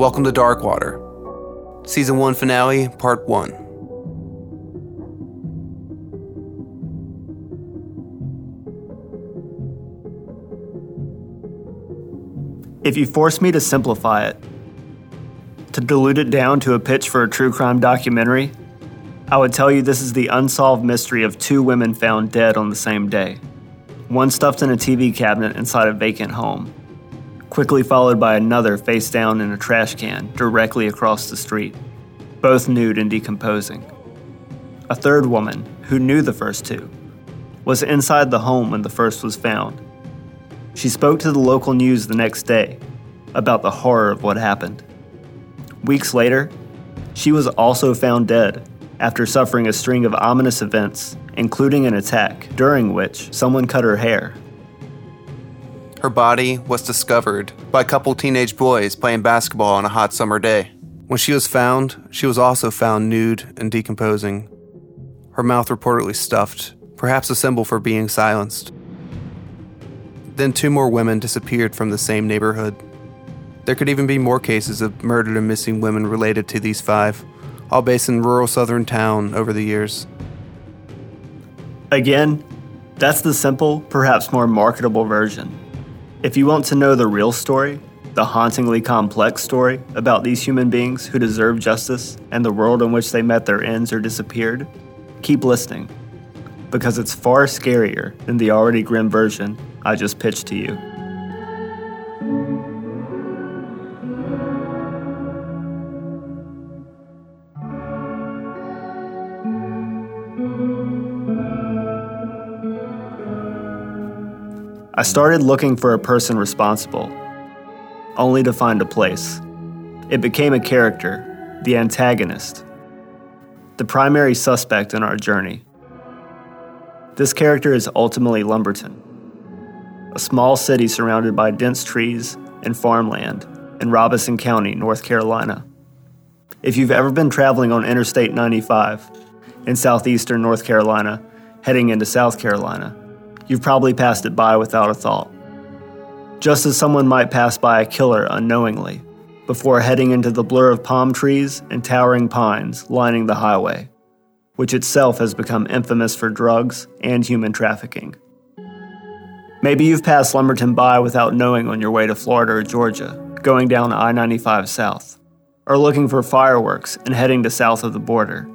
Welcome to Darkwater, Season 1 Finale, Part 1. If you force me to simplify it, to dilute it down to a pitch for a true crime documentary, I would tell you this is the unsolved mystery of two women found dead on the same day. One stuffed in a TV cabinet inside a vacant home, quickly followed by another face down in a trash can directly across the street, both nude and decomposing. A third woman, who knew the first two, was inside the home when the first was found. She spoke to the local news the next day about the horror of what happened. Weeks later, she was also found dead after suffering a string of ominous events, including an attack during which someone cut her hair. Her body was discovered by a couple teenage boys playing basketball on a hot summer day. When she was found, she was also found nude and decomposing. Her mouth reportedly stuffed, perhaps a symbol for being silenced. Then two more women disappeared from the same neighborhood. There could even be more cases of murdered and missing women related to these five all based in rural southern town over the years. Again, that's the simple, perhaps more marketable version. If you want to know the real story, the hauntingly complex story about these human beings who deserve justice and the world in which they met their ends or disappeared, keep listening, because it's far scarier than the already grim version I just pitched to you. I started looking for a person responsible, only to find a place. It became a character, the antagonist, the primary suspect in our journey. This character is ultimately Lumberton, a small city surrounded by dense trees and farmland in Robeson County, North Carolina. If you've ever been traveling on Interstate 95 in southeastern North Carolina, heading into South Carolina, you've probably passed it by without a thought. Just as someone might pass by a killer unknowingly, before heading into the blur of palm trees and towering pines lining the highway, which itself has become infamous for drugs and human trafficking. Maybe you've passed Lumberton by without knowing on your way to Florida or Georgia, going down I 95 south, or looking for fireworks and heading to south of the border.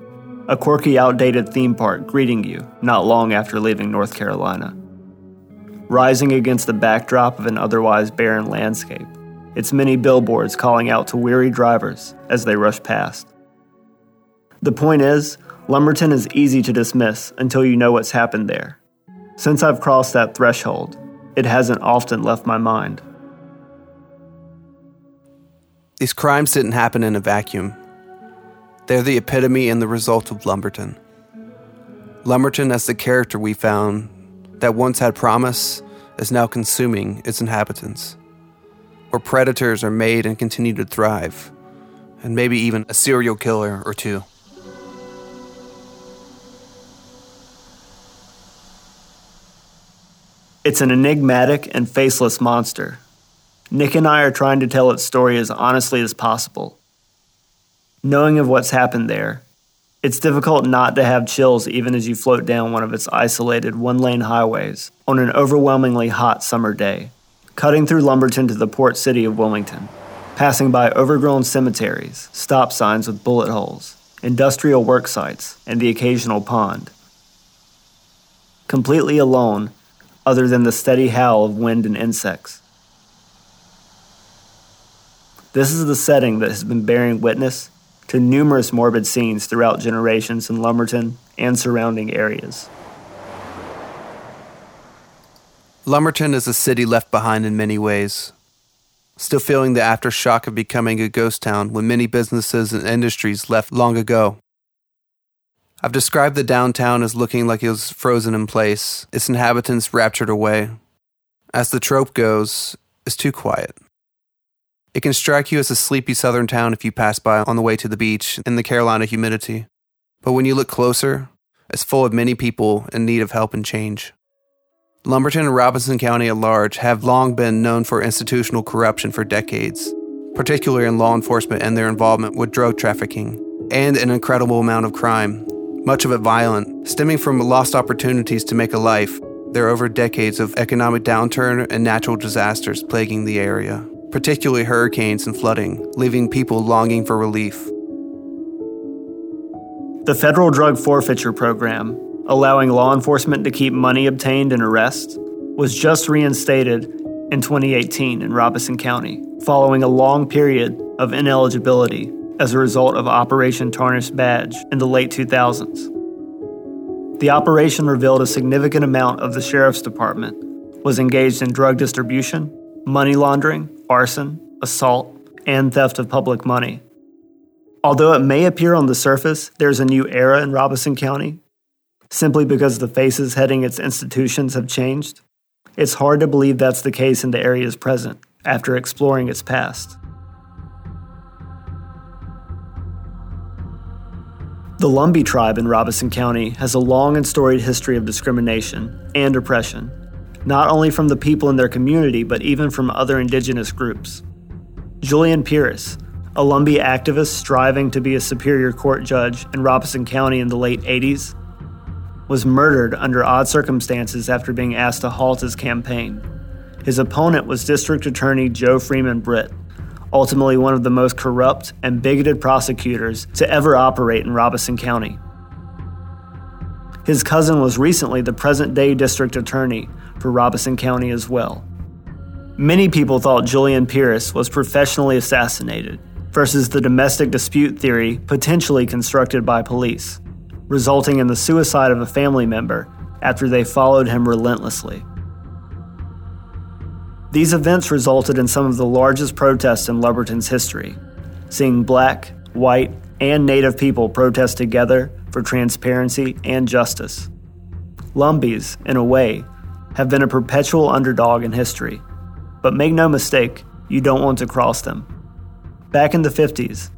A quirky, outdated theme park greeting you not long after leaving North Carolina rising against the backdrop of an otherwise barren landscape, its many billboards calling out to weary drivers as they rush past. The point is, Lumberton is easy to dismiss until you know what's happened there. Since I've crossed that threshold, it hasn't often left my mind. These crimes didn't happen in a vacuum. They're the epitome and the result of Lumberton. Lumberton as the character we found that once had promise is now consuming its inhabitants, where predators are made and continue to thrive, and maybe even a serial killer or two. It's an enigmatic and faceless monster. Nick and I are trying to tell its story as honestly as possible. Knowing of what's happened there, it's difficult not to have chills even as you float down one of its isolated one lane highways on an overwhelmingly hot summer day, cutting through Lumberton to the port city of Wilmington, passing by overgrown cemeteries, stop signs with bullet holes, industrial work sites, and the occasional pond. Completely alone, other than the steady howl of wind and insects. This is the setting that has been bearing witness to numerous morbid scenes throughout generations in Lumberton and surrounding areas. Lumberton is a city left behind in many ways, still feeling the aftershock of becoming a ghost town when many businesses and industries left long ago. I've described the downtown as looking like it was frozen in place, its inhabitants raptured away. As the trope goes, it's too quiet. It can strike you as a sleepy southern town if you pass by on the way to the beach in the Carolina humidity. But when you look closer, it's full of many people in need of help and change. Lumberton and Robeson County at large have long been known for institutional corruption for decades, particularly in law enforcement and their involvement with drug trafficking, and an incredible amount of crime, much of it violent, stemming from lost opportunities to make a life. There over decades of economic downturn and natural disasters plaguing the area, particularly hurricanes and flooding, leaving people longing for relief. The federal drug forfeiture program, allowing law enforcement to keep money obtained in arrests, was just reinstated in 2018 in Robeson County, following a long period of ineligibility as a result of Operation Tarnished Badge in the late 2000s. The operation revealed a significant amount of the sheriff's department was engaged in drug distribution, money laundering, arson, assault, and theft of public money. Although it may appear on the surface there's a new era in Robeson County, simply because the faces heading its institutions have changed, it's hard to believe that's the case in the area's present after exploring its past. The Lumbee tribe in Robeson County has a long and storied history of discrimination and oppression, not only from the people in their community, but even from other indigenous groups. Julian Pierce, a Lumbee activist striving to be a Superior Court judge in Robeson County in the late 80s, was murdered under odd circumstances after being asked to halt his campaign. His opponent was District Attorney Joe Freeman Britt, ultimately one of the most corrupt and bigoted prosecutors to ever operate in Robeson County. His cousin was recently the present day district attorney for Robeson County as well. Many people thought Julian Pierce was professionally assassinated versus the domestic dispute theory potentially constructed by police resulting in the suicide of a family member after they followed him relentlessly. These events resulted in some of the largest protests in Lumberton's history, seeing black, white, and Native people protest together for transparency and justice. Lumbees, in a way, have been a perpetual underdog in history, but make no mistake, you don't want to cross them. Back in the 50s,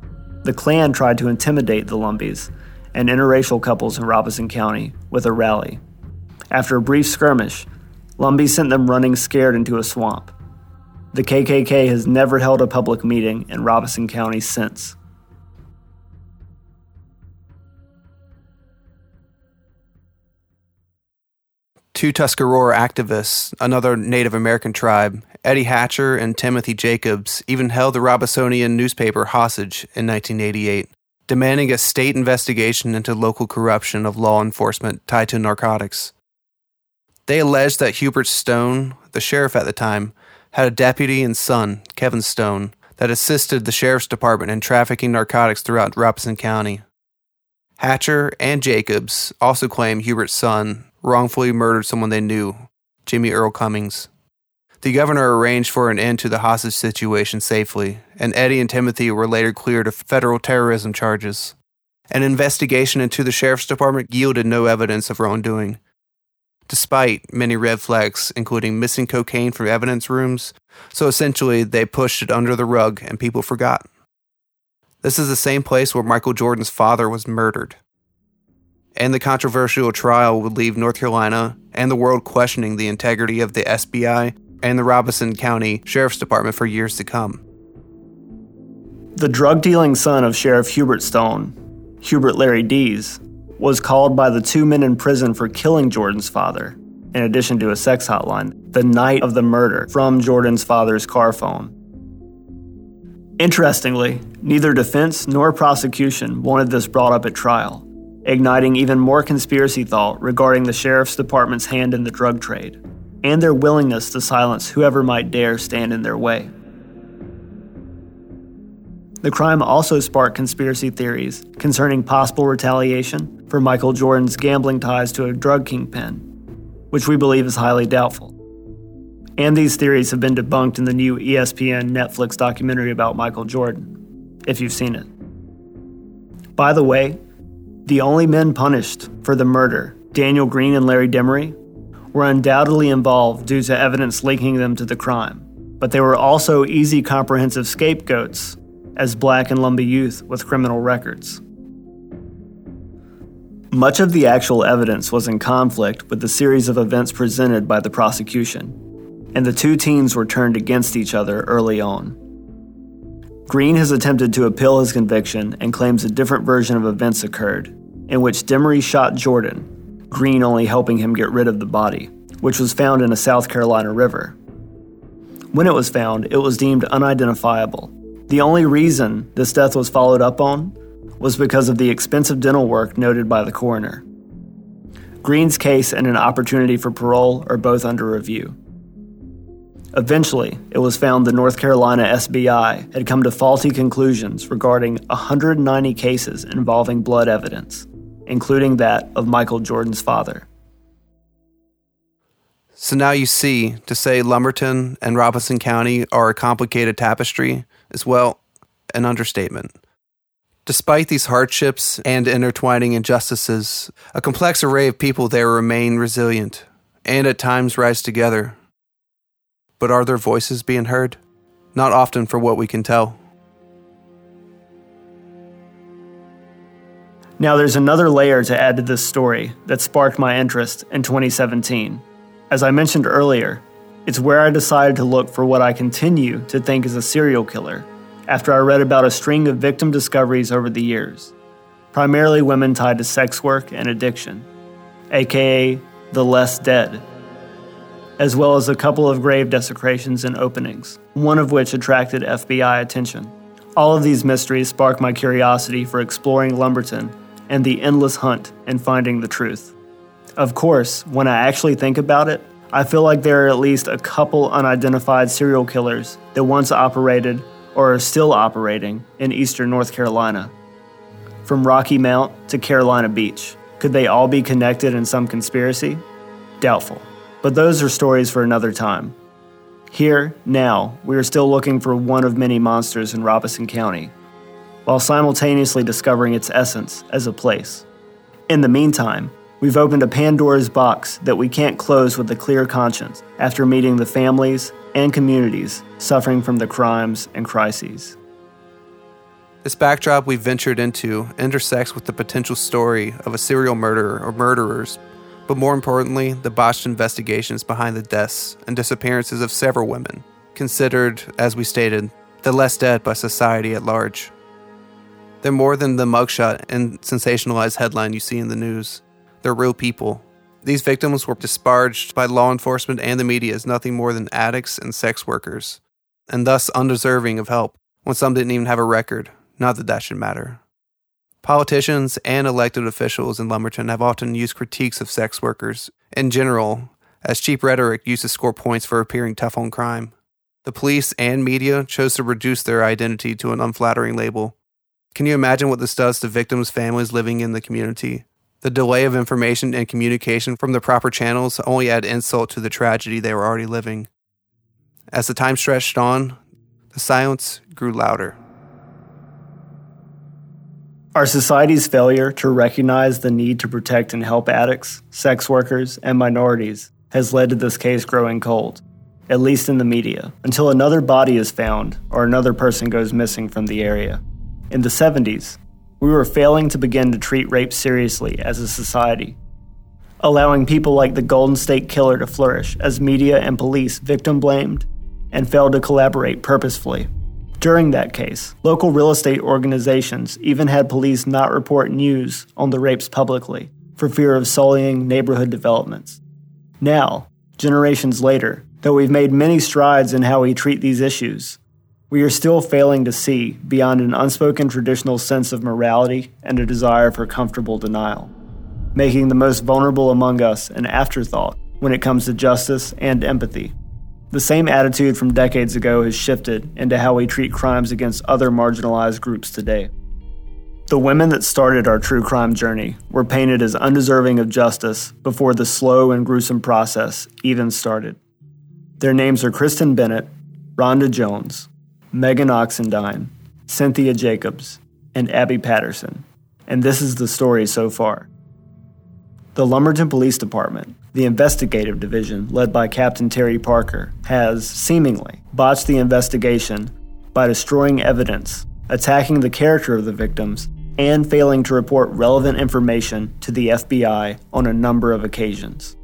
the Klan tried to intimidate the Lumbees and interracial couples in Robeson County with a rally. After a brief skirmish, Lumbee sent them running scared into a swamp. The KKK has never held a public meeting in Robeson County since. Two Tuscarora activists, another Native American tribe, Eddie Hatcher and Timothy Jacobs, even held the Robesonian newspaper hostage in 1988 demanding a state investigation into local corruption of law enforcement tied to narcotics. They alleged that Hubert Stone, the sheriff at the time, had a deputy and son, Kevin Stone, that assisted the sheriff's department in trafficking narcotics throughout Robeson County. Hatcher and Jacobs also claim Hubert's son wrongfully murdered someone they knew, Jimmy Earl Cummings. The governor arranged for an end to the hostage situation safely, and Eddie and Timothy were later cleared of federal terrorism charges. An investigation into the sheriff's department yielded no evidence of wrongdoing. Despite many red flags, including missing cocaine from evidence rooms, so essentially they pushed it under the rug and people forgot. This is the same place where Michael Jordan's father was murdered. And the controversial trial would leave North Carolina and the world questioning the integrity of the SBI and the Robeson County Sheriff's Department for years to come. The drug dealing son of Sheriff Hubert Stone, Hubert Larry Deese, was called by the two men in prison for killing Jordan's father, in addition to a sex hotline, the night of the murder from Jordan's father's car phone. Interestingly, neither defense nor prosecution wanted this brought up at trial, igniting even more conspiracy thought regarding the sheriff's department's hand in the drug trade and their willingness to silence whoever might dare stand in their way. The crime also sparked conspiracy theories concerning possible retaliation for Michael Jordan's gambling ties to a drug kingpin, which we believe is highly doubtful. And these theories have been debunked in the new ESPN Netflix documentary about Michael Jordan, if you've seen it. By the way, the only men punished for the murder, Daniel Green and Larry Demery, were undoubtedly involved due to evidence linking them to the crime, but they were also easy comprehensive scapegoats as black and Lumbee youth with criminal records. Much of the actual evidence was in conflict with the series of events presented by the prosecution, and the two teams were turned against each other early on. Green has attempted to appeal his conviction and claims a different version of events occurred, in which Demery shot Jordan, Green only helping him get rid of the body, which was found in a South Carolina river. When it was found, it was deemed unidentifiable. The only reason this death was followed up on was because of the expensive dental work noted by the coroner. Green's case and an opportunity for parole are both under review. Eventually, it was found the North Carolina SBI had come to faulty conclusions regarding 190 cases involving blood evidence, including that of Michael Jordan's father. So now you see, to say Lumberton and Robeson County are a complicated tapestry is, well, an understatement. Despite these hardships and intertwining injustices, a complex array of people there remain resilient and at times rise together but are their voices being heard? Not often, for what we can tell. Now, there's another layer to add to this story that sparked my interest in 2017. As I mentioned earlier, it's where I decided to look for what I continue to think is a serial killer after I read about a string of victim discoveries over the years, primarily women tied to sex work and addiction, aka the less dead as well as a couple of grave desecrations and openings, one of which attracted FBI attention. All of these mysteries sparked my curiosity for exploring Lumberton and the endless hunt and finding the truth. Of course, when I actually think about it, I feel like there are at least a couple unidentified serial killers that once operated or are still operating in eastern North Carolina. From Rocky Mount to Carolina Beach, could they all be connected in some conspiracy? Doubtful. But those are stories for another time. Here, now, we are still looking for one of many monsters in Robeson County, while simultaneously discovering its essence as a place. In the meantime, we've opened a Pandora's box that we can't close with a clear conscience after meeting the families and communities suffering from the crimes and crises. This backdrop we've ventured into intersects with the potential story of a serial murderer or murderers but more importantly, the botched investigations behind the deaths and disappearances of several women, considered, as we stated, the less dead by society at large. They're more than the mugshot and sensationalized headline you see in the news. They're real people. These victims were disparaged by law enforcement and the media as nothing more than addicts and sex workers, and thus undeserving of help when some didn't even have a record. Not that that should matter. Politicians and elected officials in Lumberton have often used critiques of sex workers in general as cheap rhetoric used to score points for appearing tough on crime. The police and media chose to reduce their identity to an unflattering label. Can you imagine what this does to victims' families living in the community? The delay of information and communication from the proper channels only add insult to the tragedy they were already living. As the time stretched on, the silence grew louder. Our society's failure to recognize the need to protect and help addicts, sex workers, and minorities has led to this case growing cold, at least in the media, until another body is found or another person goes missing from the area. In the 70s, we were failing to begin to treat rape seriously as a society, allowing people like the Golden State Killer to flourish as media and police victim blamed and failed to collaborate purposefully. During that case, local real estate organizations even had police not report news on the rapes publicly for fear of sullying neighborhood developments. Now, generations later, though we've made many strides in how we treat these issues, we are still failing to see beyond an unspoken traditional sense of morality and a desire for comfortable denial, making the most vulnerable among us an afterthought when it comes to justice and empathy. The same attitude from decades ago has shifted into how we treat crimes against other marginalized groups today. The women that started our true crime journey were painted as undeserving of justice before the slow and gruesome process even started. Their names are Kristen Bennett, Rhonda Jones, Megan Oxendine, Cynthia Jacobs, and Abby Patterson, and this is the story so far. The Lumberton Police Department, the investigative division led by Captain Terry Parker, has, seemingly, botched the investigation by destroying evidence, attacking the character of the victims, and failing to report relevant information to the FBI on a number of occasions.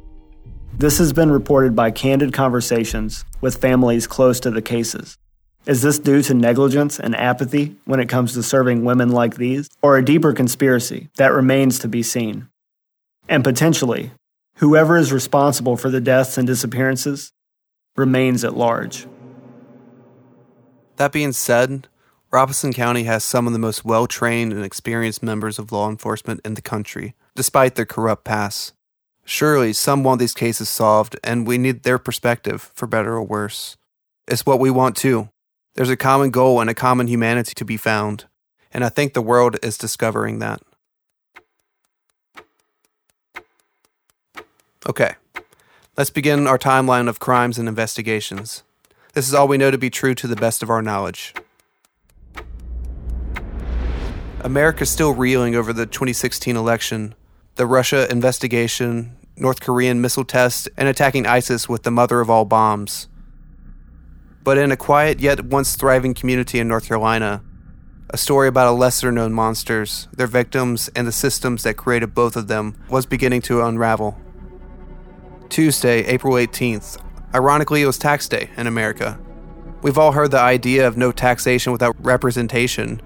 This has been reported by candid conversations with families close to the cases. Is this due to negligence and apathy when it comes to serving women like these, or a deeper conspiracy that remains to be seen? And potentially, whoever is responsible for the deaths and disappearances remains at large. That being said, Robeson County has some of the most well trained and experienced members of law enforcement in the country, despite their corrupt past. Surely some want these cases solved, and we need their perspective, for better or worse. It's what we want too. There's a common goal and a common humanity to be found, and I think the world is discovering that. Okay, let's begin our timeline of crimes and investigations. This is all we know to be true to the best of our knowledge. America's still reeling over the 2016 election, the Russia investigation, North Korean missile test, and attacking ISIS with the mother of all bombs. But in a quiet yet once thriving community in North Carolina, a story about a lesser known monsters, their victims, and the systems that created both of them was beginning to unravel. Tuesday, April 18th, ironically, it was tax day in America. We've all heard the idea of no taxation without representation.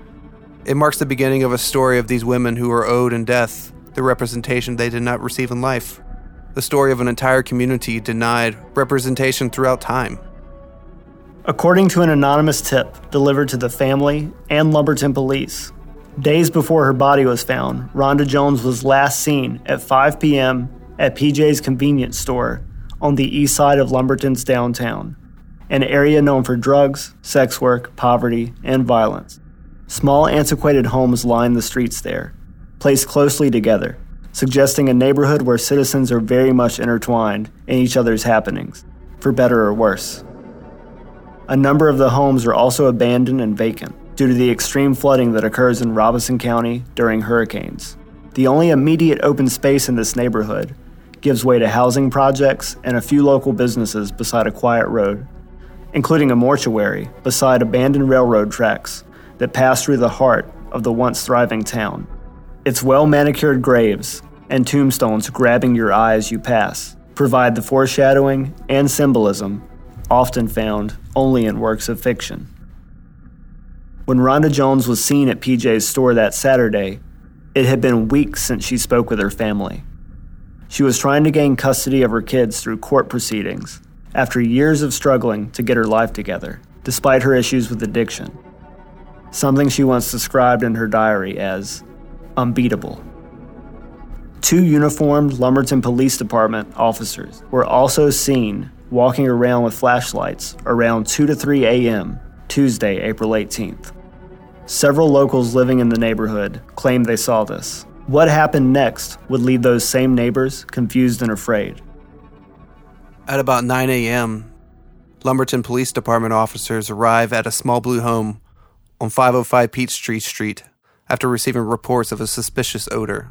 It marks the beginning of a story of these women who are owed in death the representation they did not receive in life. The story of an entire community denied representation throughout time. According to an anonymous tip delivered to the family and Lumberton police, days before her body was found, Rhonda Jones was last seen at 5 p.m. at PJ's convenience store on the east side of Lumberton's downtown, an area known for drugs, sex work, poverty, and violence. Small, antiquated homes line the streets there, placed closely together, suggesting a neighborhood where citizens are very much intertwined in each other's happenings, for better or worse. A number of the homes are also abandoned and vacant due to the extreme flooding that occurs in Robeson County during hurricanes. The only immediate open space in this neighborhood gives way to housing projects and a few local businesses beside a quiet road, including a mortuary beside abandoned railroad tracks that pass through the heart of the once thriving town. Its well manicured graves and tombstones grabbing your eye as you pass provide the foreshadowing and symbolism often found only in works of fiction. When Rhonda Jones was seen at PJ's store that Saturday, it had been weeks since she spoke with her family. She was trying to gain custody of her kids through court proceedings after years of struggling to get her life together, despite her issues with addiction. Something she once described in her diary as unbeatable. Two uniformed Lumberton Police Department officers were also seen walking around with flashlights around 2 to 3 a.m. Tuesday, April 18th. Several locals living in the neighborhood claimed they saw this. What happened next would leave those same neighbors confused and afraid. At about 9 a.m., Lumberton Police Department officers arrive at a small blue home on 505 Peachtree Street after receiving reports of a suspicious odor.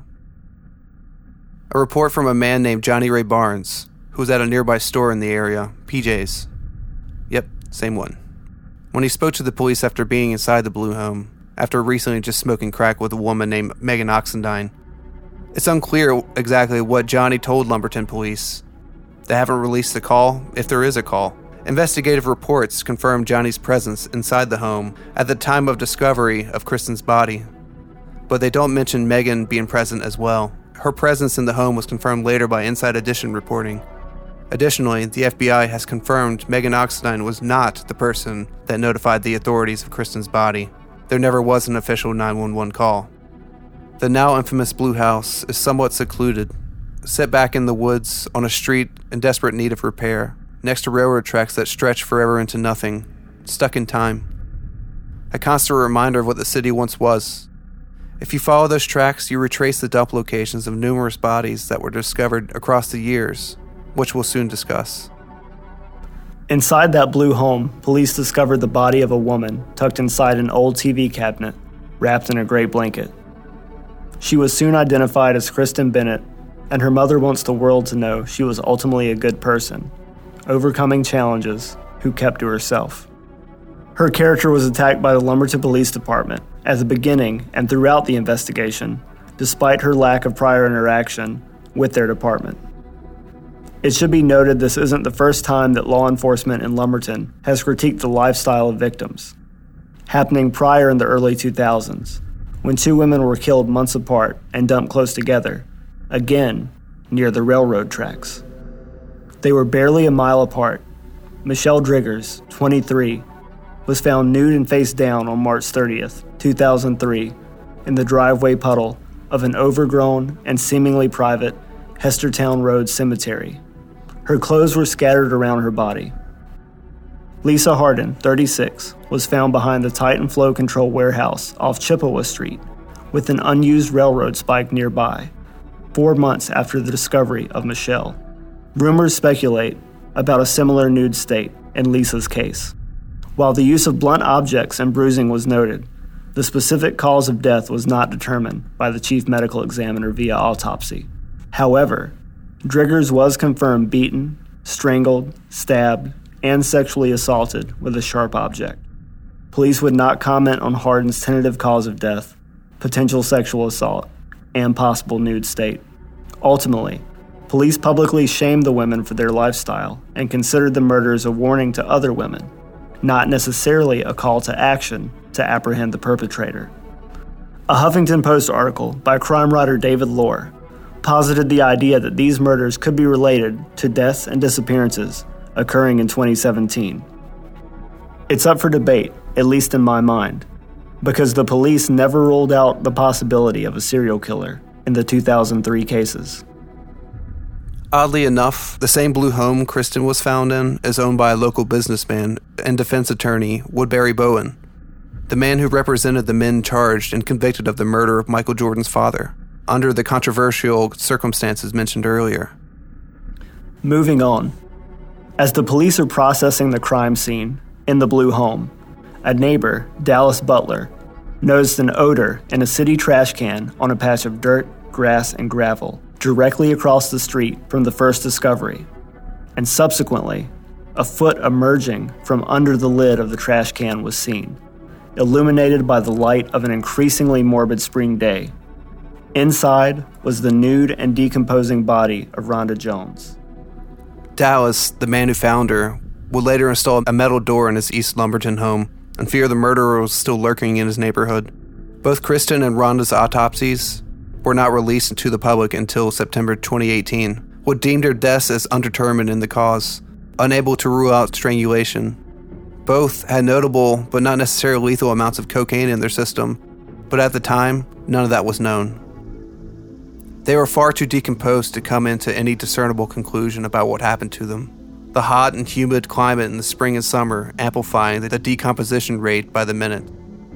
A report from a man named Johnny Ray Barnes, who was at a nearby store in the area, PJ's. Yep, same one. When he spoke to the police after being inside the Blue Home, after recently just smoking crack with a woman named Megan Oxendine, it's unclear exactly what Johnny told Lumberton police. They haven't released the call, if there is a call. Investigative reports confirm Johnny's presence inside the home at the time of discovery of Kristen's body, but they don't mention Megan being present as well. Her presence in the home was confirmed later by Inside Edition reporting. Additionally, the FBI has confirmed Megan Oxendine was not the person that notified the authorities of Kristen's body. There never was an official 911 call. The now infamous Blue House is somewhat secluded, set back in the woods on a street in desperate need of repair, next to railroad tracks that stretch forever into nothing, stuck in time. A constant reminder of what the city once was. If you follow those tracks, you retrace the dump locations of numerous bodies that were discovered across the years which we'll soon discuss. Inside that blue home, police discovered the body of a woman tucked inside an old TV cabinet, wrapped in a gray blanket. She was soon identified as Kristen Bennett, and her mother wants the world to know she was ultimately a good person, overcoming challenges, who kept to herself. Her character was attacked by the Lumberton Police Department at the beginning and throughout the investigation, despite her lack of prior interaction with their department. It should be noted this isn't the first time that law enforcement in Lumberton has critiqued the lifestyle of victims. Happening prior in the early 2000s, when two women were killed months apart and dumped close together, again near the railroad tracks. They were barely a mile apart. Michelle Driggers, 23, was found nude and face down on March 30th, 2003, in the driveway puddle of an overgrown and seemingly private Hestertown Road cemetery. Her clothes were scattered around her body. Lisa Hardin, 36, was found behind the Titan Flow Control warehouse off Chippewa Street with an unused railroad spike nearby, four months after the discovery of Michelle. Rumors speculate about a similar nude state in Lisa's case. While the use of blunt objects and bruising was noted, the specific cause of death was not determined by the chief medical examiner via autopsy. However, Driggers was confirmed beaten, strangled, stabbed, and sexually assaulted with a sharp object. Police would not comment on Hardin's tentative cause of death, potential sexual assault, and possible nude state. Ultimately, police publicly shamed the women for their lifestyle and considered the murders a warning to other women, not necessarily a call to action to apprehend the perpetrator. A Huffington Post article by crime writer David Lohr posited the idea that these murders could be related to deaths and disappearances occurring in 2017. It's up for debate, at least in my mind, because the police never ruled out the possibility of a serial killer in the 2003 cases. Oddly enough, the same blue home Kristen was found in is owned by a local businessman and defense attorney, Woodberry Bowen, the man who represented the men charged and convicted of the murder of Michael Jordan's father, under the controversial circumstances mentioned earlier. Moving on. As the police are processing the crime scene in the blue home, a neighbor, Dallas Butler, noticed an odor in a city trash can on a patch of dirt, grass, and gravel directly across the street from the first discovery, and subsequently, a foot emerging from under the lid of the trash can was seen, illuminated by the light of an increasingly morbid spring day. Inside was the nude and decomposing body of Rhonda Jones. Dallas, the man who found her, would later install a metal door in his East Lumberton home and fear the murderer was still lurking in his neighborhood. Both Kristen and Rhonda's autopsies were not released to the public until September 2018, what deemed their deaths as undetermined in the cause, unable to rule out strangulation. Both had notable but not necessarily lethal amounts of cocaine in their system, but at the time, none of that was known. They were far too decomposed to come into any discernible conclusion about what happened to them. The hot and humid climate in the spring and summer amplifying the decomposition rate by the minute.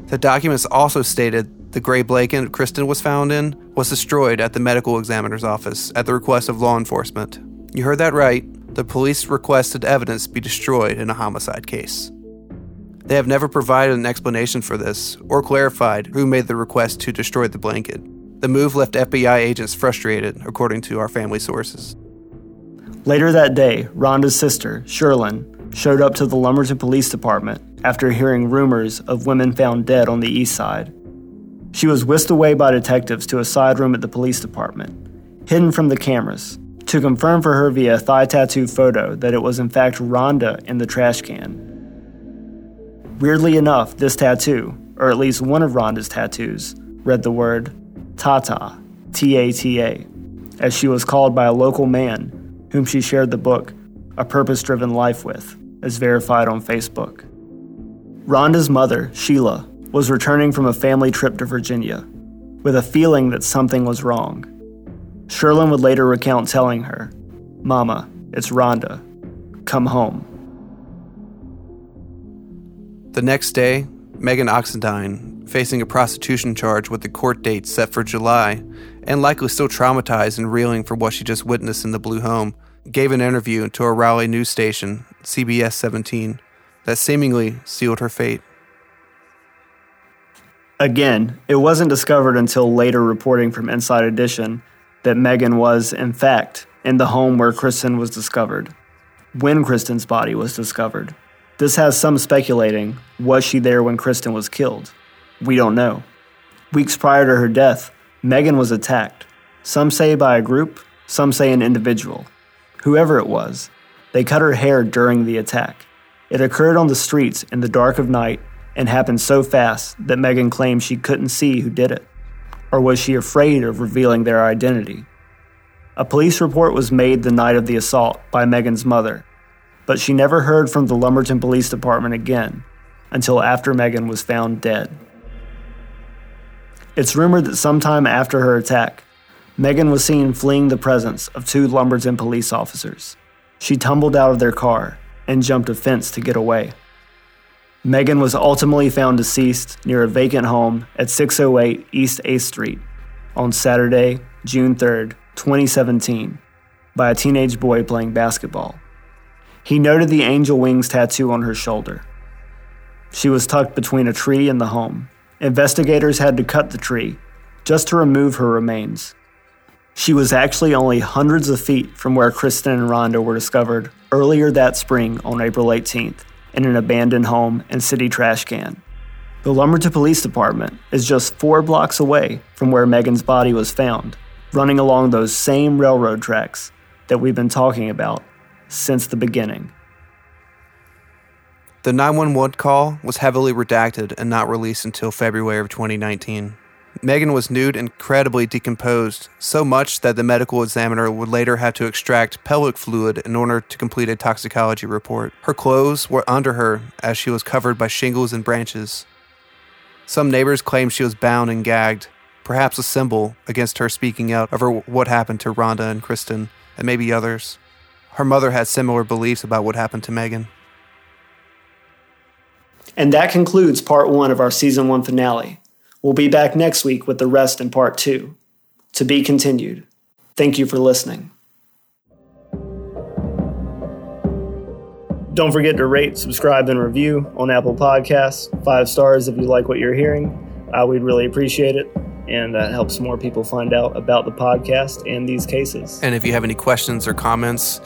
The documents also stated the gray blanket Kristen was found in was destroyed at the medical examiner's office at the request of law enforcement. You heard that right. The police requested evidence be destroyed in a homicide case. They have never provided an explanation for this or clarified who made the request to destroy the blanket. The move left FBI agents frustrated, according to our family sources. Later that day, Rhonda's sister, Sherlyn, showed up to the Lumberton Police Department after hearing rumors of women found dead on the east side. She was whisked away by detectives to a side room at the police department, hidden from the cameras, to confirm for her via thigh tattoo photo that it was in fact Rhonda in the trash can. Weirdly enough, this tattoo, or at least one of Rhonda's tattoos, read the word Tata, T A T A, as she was called by a local man whom she shared the book A Purpose Driven Life with, as verified on Facebook. Rhonda's mother, Sheila, was returning from a family trip to Virginia, with a feeling that something was wrong. Sherlyn would later recount telling her, Mama, it's Rhonda. Come home. The next day, Megan Oxendine, facing a prostitution charge with the court date set for July, and likely still traumatized and reeling from what she just witnessed in the Blue Home, gave an interview to a Raleigh news station, CBS 17, that seemingly sealed her fate. Again, it wasn't discovered until later reporting from Inside Edition that Megan was, in fact, in the home where Kristen was discovered. When Kristen's body was discovered. This has some speculating was she there when Kristen was killed? We don't know. Weeks prior to her death, Megan was attacked. Some say by a group, some say an individual. whoever it was, they cut her hair during the attack. It occurred on the streets in the dark of night and happened so fast that Megan claimed she couldn't see who did it. Or was she afraid of revealing their identity? A police report was made the night of the assault by Megan's mother, but she never heard from the Lumberton Police Department again until after Megan was found dead. It's rumored that sometime after her attack, Megan was seen fleeing the presence of two Lumberton police officers. She tumbled out of their car and jumped a fence to get away. Megan was ultimately found deceased near a vacant home at 608 East 8th Street on Saturday, June 3, 2017, by a teenage boy playing basketball. He noted the angel wings tattoo on her shoulder. She was tucked between a tree and the home. Investigators had to cut the tree just to remove her remains. She was actually only hundreds of feet from where Kristen and Rhonda were discovered earlier that spring on April 18th in an abandoned home and city trash can. The Lumberton Police Department is just four blocks away from where Megan's body was found running along those same railroad tracks that we've been talking about since the beginning. The 911 call was heavily redacted and not released until February of 2019. Megan was nude and incredibly decomposed, so much that the medical examiner would later have to extract pelvic fluid in order to complete a toxicology report. Her clothes were under her as she was covered by shingles and branches. Some neighbors claimed she was bound and gagged, perhaps a symbol against her speaking out over what happened to Rhonda and Kristen, and maybe others. Her mother had similar beliefs about what happened to Megan. And that concludes part one of our season one finale. We'll be back next week with the rest in part two. To be continued. Thank you for listening. Don't forget to rate, subscribe, and review on Apple Podcasts. Five stars if you like what you're hearing. Uh, we'd really appreciate it and that helps more people find out about the podcast and these cases. And if you have any questions or comments,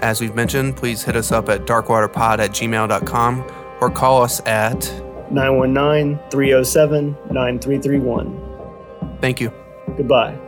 as we've mentioned, please hit us up at darkwaterpod at gmail.com or call us at 919 307 9331. Thank you. Goodbye.